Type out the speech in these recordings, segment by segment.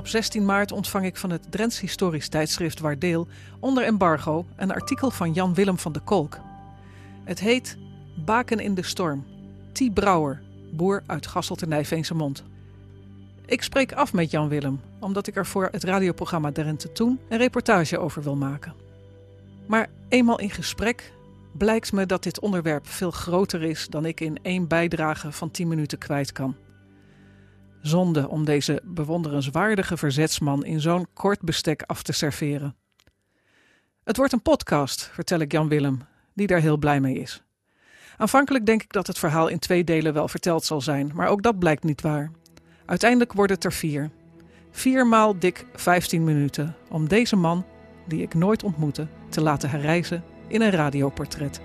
Op 16 maart ontvang ik van het Drents Historisch Tijdschrift Waardeel onder embargo een artikel van Jan Willem van de Kolk. Het heet Baken in de storm. T. Brouwer, boer uit Gasselt Nijveense Mond. Ik spreek af met Jan Willem, omdat ik er voor het radioprogramma Drenthe Toen een reportage over wil maken. Maar eenmaal in gesprek blijkt me dat dit onderwerp veel groter is dan ik in één bijdrage van 10 minuten kwijt kan. Zonde om deze bewonderenswaardige verzetsman in zo'n kort bestek af te serveren. Het wordt een podcast, vertel ik Jan Willem, die daar heel blij mee is. Aanvankelijk denk ik dat het verhaal in twee delen wel verteld zal zijn, maar ook dat blijkt niet waar. Uiteindelijk worden het er vier. Viermaal dik 15 minuten om deze man, die ik nooit ontmoette, te laten herreizen in een radioportret.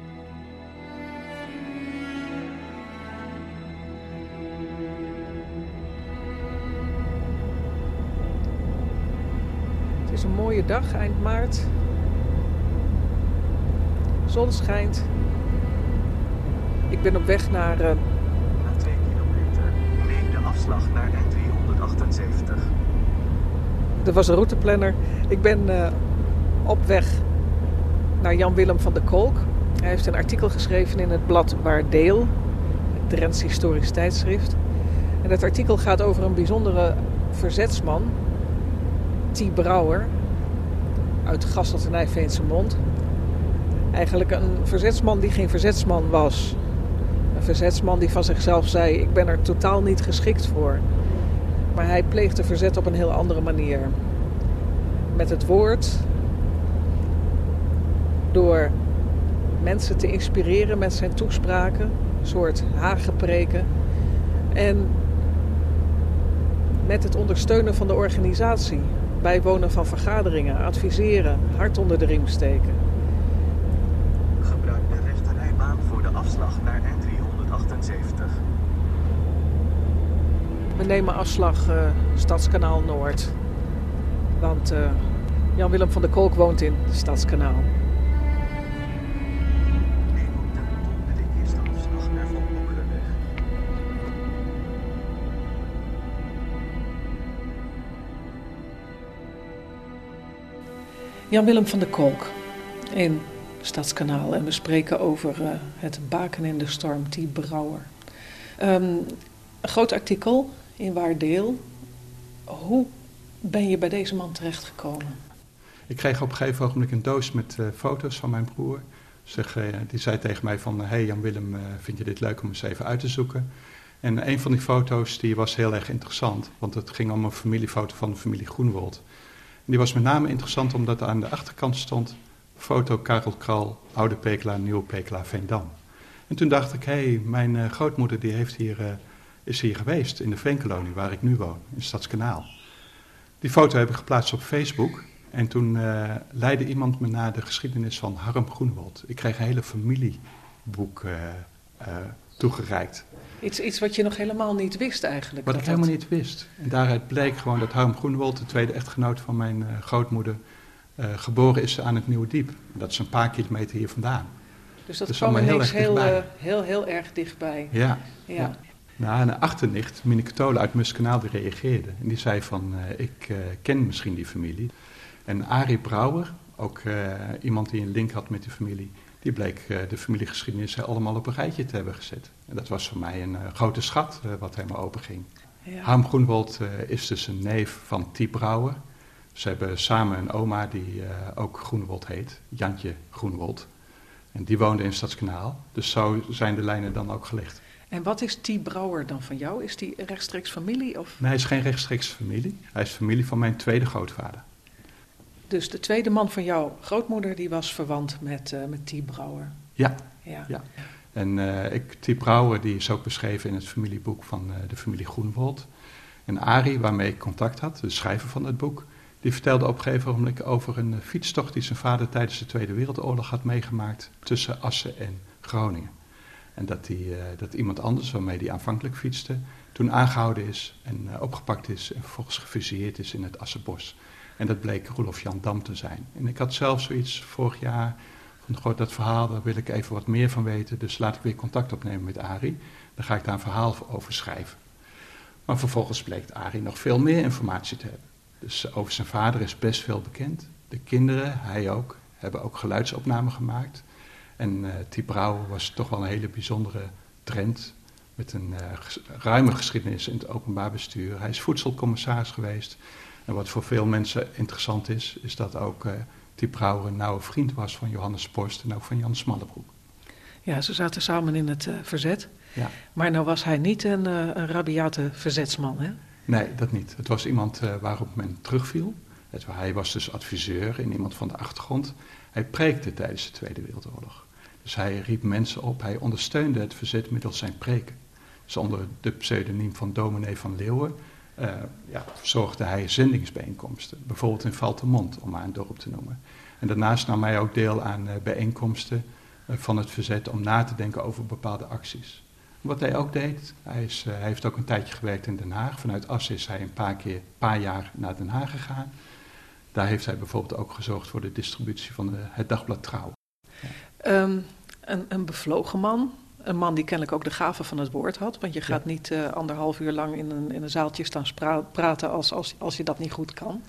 Mooie dag, eind maart. Zon schijnt. Ik ben op weg naar. Uh... Na 2 kilometer neem de afslag naar N378. Er was een routeplanner. Ik ben uh, op weg naar Jan Willem van de Kolk. Hij heeft een artikel geschreven in het blad Waardeel, het Drents Historisch Tijdschrift. En dat artikel gaat over een bijzondere verzetsman, T. Brouwer, uit Gasselt en Nijveense Mond. Eigenlijk een verzetsman die geen verzetsman was. Een verzetsman die van zichzelf zei: Ik ben er totaal niet geschikt voor. Maar hij pleegde verzet op een heel andere manier. Met het woord, door mensen te inspireren met zijn toespraken, een soort hagepreken. En met het ondersteunen van de organisatie, bijwonen van vergaderingen, adviseren, hart onder de riem steken. Gebruik de rechterrijbaan voor de afslag naar N378. We nemen afslag uh, Stadskanaal Noord. Want uh, Jan-Willem van der Kolk woont in Stadskanaal. Jan-Willem van der Kolk in Stadskanaal. En we spreken over uh, het baken in de storm, die Brouwer. Um, een groot artikel in Waardeel. Hoe ben je bij deze man terechtgekomen? Ik kreeg op een gegeven ogenblik een doos met uh, foto's van mijn broer. Zeg, uh, die zei tegen mij van, hey Jan-Willem, vind je dit leuk om eens even uit te zoeken? En een van die foto's die was heel erg interessant, want het ging om een familiefoto van de familie Groenwold. Die was met name interessant omdat er aan de achterkant stond foto Karel Kral, Oude Pekela, Nieuwe Pekela, Veendam. En toen dacht ik, hé, hey, mijn uh, grootmoeder die heeft hier, uh, is hier geweest in de Veenkolonie waar ik nu woon, in Stadskanaal. Die foto heb ik geplaatst op Facebook en toen uh, leidde iemand me naar de geschiedenis van Harm Groenewald. Ik kreeg een hele familieboek toegereikt. Iets, iets wat je nog helemaal niet wist eigenlijk. Wat ik helemaal niet wist. En daaruit bleek gewoon dat Harm Groenewald, de tweede echtgenoot van mijn uh, grootmoeder, uh, geboren is aan het Nieuwe Diep. Dat is een paar kilometer hier vandaan. Dus dat dus kwam ineens heel, heel, uh, heel, heel erg dichtbij. Ja. ja. ja. Nou, een achternicht, Mineke Tolen uit Muskanaal, die reageerde. En die zei van, ik ken misschien die familie. En Arie Brouwer, ook iemand die een link had met die familie, die bleek uh, de familiegeschiedenis allemaal op een rijtje te hebben gezet. En dat was voor mij een uh, grote schat uh, wat helemaal open ging. Ja. Harm Groenwold is dus een neef van Tie Brouwer. Ze hebben samen een oma die ook Groenwold heet, Jantje Groenwold. En die woonde in Stadskanaal. Dus zo zijn de lijnen dan ook gelegd. En wat is Tie Brouwer dan van jou? Is die rechtstreeks familie? Of? Nee, hij is geen rechtstreeks familie. Hij is familie van mijn tweede grootvader. Dus de tweede man van jouw grootmoeder, die was verwant met, uh, met T. Brouwer. Ja. ja. ja. En uh, ik, T. Brouwer die is ook beschreven in het familieboek van uh, de familie Groenwold. En Arie, waarmee ik contact had, de schrijver van het boek, die vertelde op een gegeven moment over een fietstocht die zijn vader tijdens de Tweede Wereldoorlog had meegemaakt tussen Assen en Groningen. En dat, die, dat iemand anders, waarmee hij aanvankelijk fietste, toen aangehouden is en opgepakt is en vervolgens gefusilleerd is in het Assenbos. En dat bleek Roelof Jan Dam te zijn. En ik had zelf zoiets vorig jaar van, goh, dat verhaal, daar wil ik even wat meer van weten. Dus laat ik weer contact opnemen met Arie. Dan ga ik daar een verhaal over schrijven. Maar vervolgens bleek Arie nog veel meer informatie te hebben. Dus over zijn vader is best veel bekend. De kinderen, hij ook, hebben ook geluidsopnamen gemaakt. En uh, T. Brouwer was toch wel een hele bijzondere trend. Met een uh, ruime geschiedenis in het openbaar bestuur. Hij is voedselcommissaris geweest. En wat voor veel mensen interessant is, is dat ook uh, T. Brouwer een nauwe vriend was van Johannes Post en ook van Jan Smallebroek. Ja, ze zaten samen in het uh, verzet. Ja. Maar nou was hij niet een, uh, een rabiate verzetsman, hè? Nee, dat niet. Het was iemand waarop men terugviel. Het, hij was dus adviseur en iemand van de achtergrond. Hij preekte tijdens de Tweede Wereldoorlog. Dus hij riep mensen op, hij ondersteunde het verzet middels zijn preken. Dus onder de pseudoniem van dominee van Leeuwen uh, ja, verzorgde hij zendingsbijeenkomsten. Bijvoorbeeld in Valtemont, om maar een dorp te noemen. En daarnaast nam hij ook deel aan uh, bijeenkomsten uh, van het verzet om na te denken over bepaalde acties. Wat hij ook deed, hij, is, hij, heeft ook een tijdje gewerkt in Den Haag. Vanuit Assen is hij een paar keer, paar jaar naar Den Haag gegaan. Daar heeft hij bijvoorbeeld ook gezorgd voor de distributie van de, het dagblad Trouw. Um, een, een bevlogen man, een man die kennelijk ook de gave van het woord had. Want je gaat ja. niet uh, anderhalf uur lang in een, in een zaaltje staan praten als, als, als je dat niet goed kan.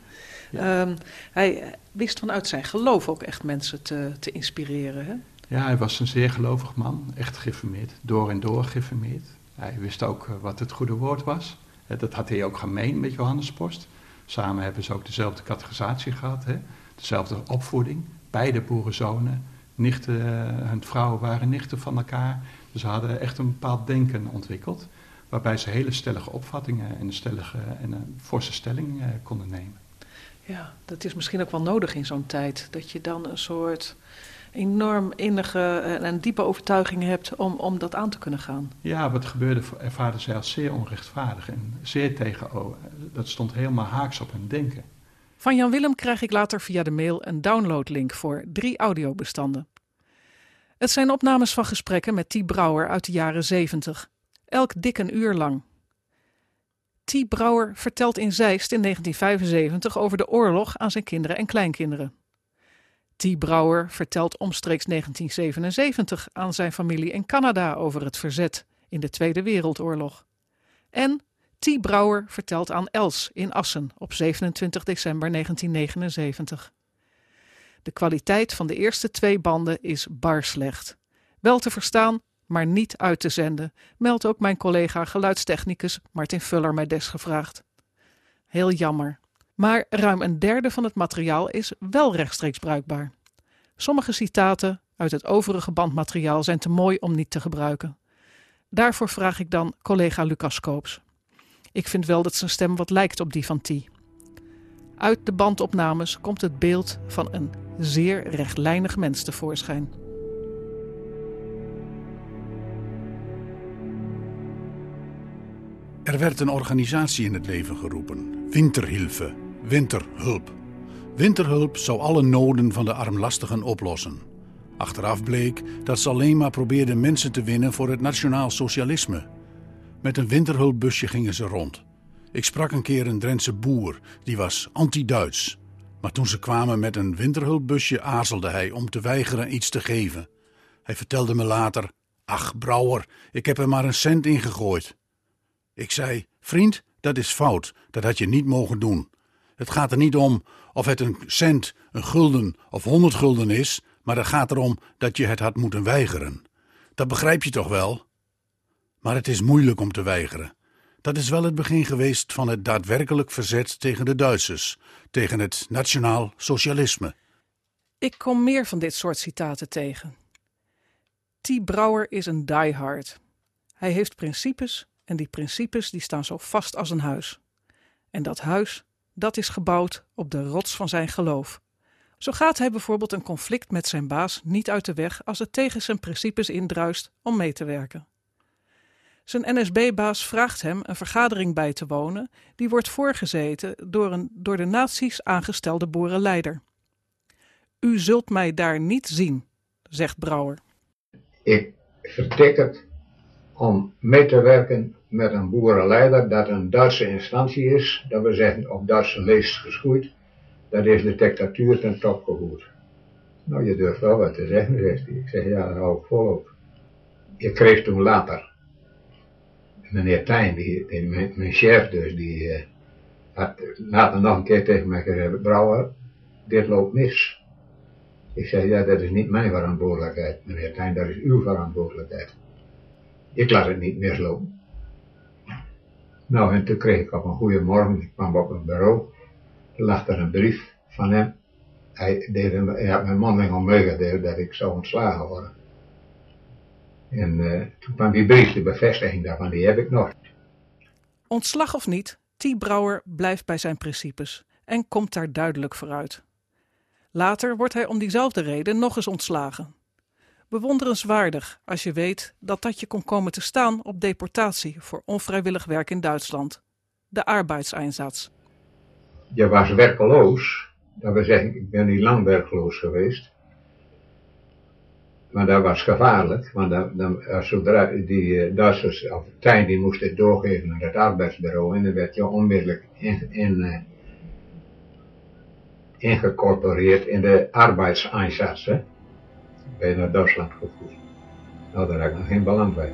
Ja. Um, hij wist vanuit zijn geloof ook echt mensen te, te inspireren. Hè? Ja, hij was een zeer gelovig man, echt geïnformeerd, door en door geïnformeerd. Hij wist ook uh, wat het goede woord was. Dat had hij ook gemeen met Johannes Post. Samen hebben ze ook dezelfde categorisatie gehad, hè? dezelfde opvoeding. Beide boerenzonen, nichten, uh, hun vrouwen waren nichten van elkaar. Dus ze hadden echt een bepaald denken ontwikkeld, waarbij ze hele stellige opvattingen en een, stellige, en een forse stelling uh, konden nemen. Ja, dat is misschien ook wel nodig in zo'n tijd, dat je dan een soort enorm innige en diepe overtuigingen hebt om, om dat aan te kunnen gaan. Ja, wat gebeurde ervaarden zij als zeer onrechtvaardig en zeer tegen, dat stond helemaal haaks op hun denken. Van Jan Willem krijg ik later via de mail een downloadlink voor drie audiobestanden. Het zijn opnames van gesprekken met T. Brouwer uit de jaren 70, elk dik een uur lang. T. Brouwer vertelt in Zeist in 1975 over de oorlog aan zijn kinderen en kleinkinderen. T. Brouwer vertelt omstreeks 1977 aan zijn familie in Canada over het verzet in de Tweede Wereldoorlog. En T. Brouwer vertelt aan Els in Assen op 27 december 1979. De kwaliteit van de eerste twee banden is bar slecht. Wel te verstaan, maar niet uit te zenden, meldt ook mijn collega geluidstechnicus Martin Vuller mij desgevraagd. Heel jammer. Maar ruim een derde van het materiaal is wel rechtstreeks bruikbaar. Sommige citaten uit het overige bandmateriaal zijn te mooi om niet te gebruiken. Daarvoor vraag ik dan collega Lucas Koops. Ik vind wel dat zijn stem wat lijkt op die van T. Uit de bandopnames komt het beeld van een zeer rechtlijnig mens tevoorschijn. Er werd een organisatie in het leven geroepen: Winterhilfe, Winterhulp. Winterhulp zou alle noden van de armlastigen oplossen. Achteraf bleek dat ze alleen maar probeerden mensen te winnen voor het nationaal socialisme. Met een winterhulpbusje gingen ze rond. Ik sprak een keer een Drentse boer, die was anti-Duits. Maar toen ze kwamen met een winterhulpbusje aarzelde hij om te weigeren iets te geven. Hij vertelde me later: Ach, Brouwer, ik heb er maar een cent in gegooid. Ik zei: Vriend, dat is fout, dat had je niet mogen doen. Het gaat er niet om of het een cent, een gulden of honderd gulden is, maar het gaat erom dat je het had moeten weigeren. Dat begrijp je toch wel? Maar het is moeilijk om te weigeren. Dat is wel het begin geweest van het daadwerkelijk verzet tegen de Duitsers, tegen het nationaal socialisme. Ik kom meer van dit soort citaten tegen. T. Brouwer is een diehard. Hij heeft principes en die principes die staan zo vast als een huis. En dat huis, dat is gebouwd op de rots van zijn geloof. Zo gaat hij bijvoorbeeld een conflict met zijn baas niet uit de weg als het tegen zijn principes indruist om mee te werken. Zijn NSB-baas vraagt hem een vergadering bij te wonen, die wordt voorgezeten door een door de nazi's aangestelde boerenleider. U zult mij daar niet zien, zegt Brouwer. Ik vertik het om mee te werken met een boerenleider dat een Duitse instantie is, dat we zeggen op Duitse leest geschoeid, dat is de dictatuur ten top gevoerd. Nou, je durft wel wat te zeggen, zegt hij. Ik zeg, ja, daar hou ik volop. Je kreeg toen later meneer Tijn, die, die, mijn, chef dus, die, uh, had later nog een keer tegen mij gezegd, Brouwer, dit loopt mis. Ik zei, ja, dat is niet mijn verantwoordelijkheid, meneer Tijn, dat is uw verantwoordelijkheid. Ik laat het niet mislopen. Nou, en toen kreeg ik op een goede morgen, ik kwam op een bureau, er lag er een brief van hem. Hij, deed een, hij had mijn mondeling meegedeeld dat ik zou ontslagen worden. En uh, toen kwam die bevestiging daarvan, die heb ik nog. Ontslag of niet, T. Brouwer blijft bij zijn principes en komt daar duidelijk vooruit. Later wordt hij om diezelfde reden nog eens ontslagen. Bewonderenswaardig als je weet dat dat je kon komen te staan op deportatie voor onvrijwillig werk in Duitsland. De arbeidseinsatz. Je was werkeloos. Dat wil zeggen, ik ben niet lang werkloos geweest. Maar dat was gevaarlijk, want dan, dan, zodra die eh, Duitsers, of Tijn, die moest het doorgeven naar het arbeidsbureau en dan werd je onmiddellijk in, in, ingecorporeerd in de arbeidseinsatz. Ben je naar Duitsland gevoerd. Nou, daar ik nog geen belang bij.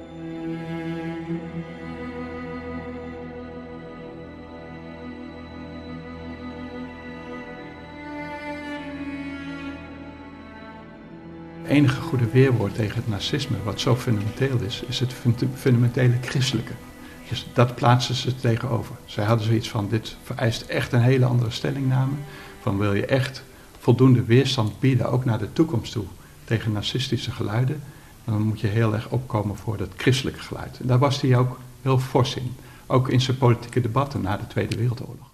Enige goede weerwoord tegen het nazisme, wat zo fundamenteel is, is het fundamentele christelijke. Dus dat plaatsen ze tegenover. Zij hadden zoiets van, dit vereist echt een hele andere stellingname. Van wil je echt voldoende weerstand bieden, ook naar de toekomst toe, tegen nazistische geluiden, dan moet je heel erg opkomen voor dat christelijke geluid. En daar was hij ook heel fors in. Ook in zijn politieke debatten na de Tweede Wereldoorlog.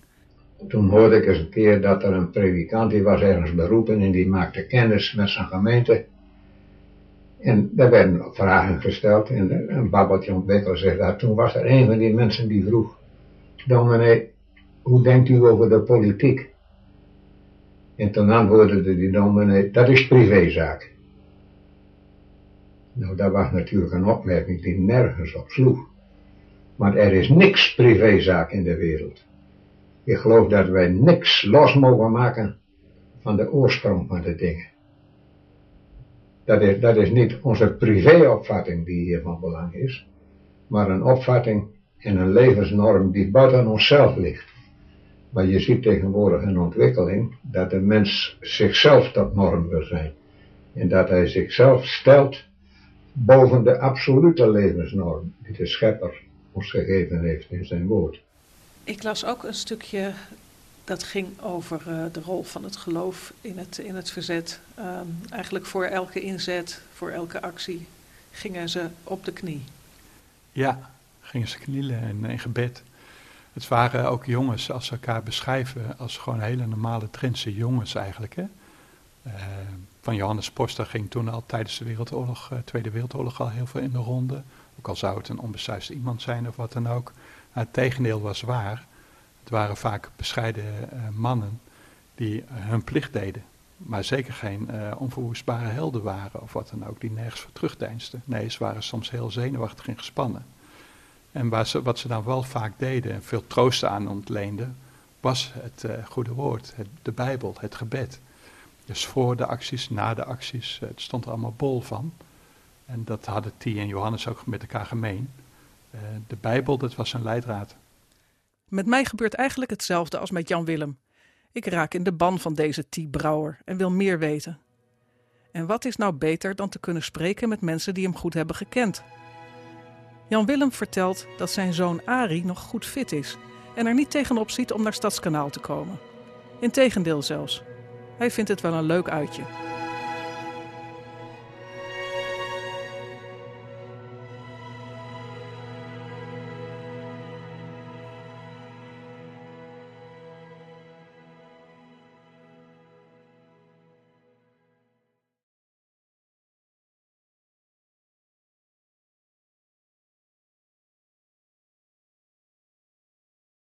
Toen hoorde ik eens een keer dat er een predikant, die was ergens beroepen en die maakte kennis met zijn gemeente. En daar werden vragen gesteld en een babbeltje ontwikkelde zich daar. Toen was er een van die mensen die vroeg, dominee, hoe denkt u over de politiek? En toen antwoordde die dominee, dat is privézaak. Nou, dat was natuurlijk een opmerking die nergens op sloeg. Maar er is niks privézaak in de wereld. Ik geloof dat wij niks los mogen maken van de oorsprong van de dingen. Dat is, dat is niet onze privéopvatting die hier van belang is, maar een opvatting en een levensnorm die buiten onszelf ligt. Maar je ziet tegenwoordig een ontwikkeling dat de mens zichzelf tot norm wil zijn. En dat hij zichzelf stelt boven de absolute levensnorm die de schepper ons gegeven heeft in zijn woord. Ik las ook een stukje dat ging over uh, de rol van het geloof in het, in het verzet. Um, eigenlijk voor elke inzet, voor elke actie gingen ze op de knie. Ja, gingen ze knielen en in gebed. Het waren ook jongens, als ze elkaar beschrijven, als gewoon hele normale Drentse jongens eigenlijk. Hè? Uh, van Johannes Poster ging toen al tijdens de Wereldoorlog, uh, Tweede Wereldoorlog al heel veel in de ronde. Ook al zou het een onbesuisd iemand zijn of wat dan ook. Maar het tegendeel was waar. Het waren vaak bescheiden uh, mannen die hun plicht deden. Maar zeker geen onverwoestbare helden waren of wat dan ook, die nergens voor terugdeinsten. Nee, ze waren soms heel zenuwachtig en gespannen. En waar ze, wat ze dan wel vaak deden en veel troost aan ontleenden, was het uh, goede woord, het, de Bijbel, het gebed. Dus voor de acties, na de acties, het stond er allemaal bol van. En dat hadden T en Johannes ook met elkaar gemeen. Uh, de Bijbel, dat was een leidraad. Met mij gebeurt eigenlijk hetzelfde als met Jan Willem. Ik raak in de ban van deze T. Brouwer en wil meer weten. En wat is nou beter dan te kunnen spreken met mensen die hem goed hebben gekend? Jan Willem vertelt dat zijn zoon Ari nog goed fit is en er niet tegenop ziet om naar Stadskanaal te komen. Integendeel zelfs. Hij vindt het wel een leuk uitje.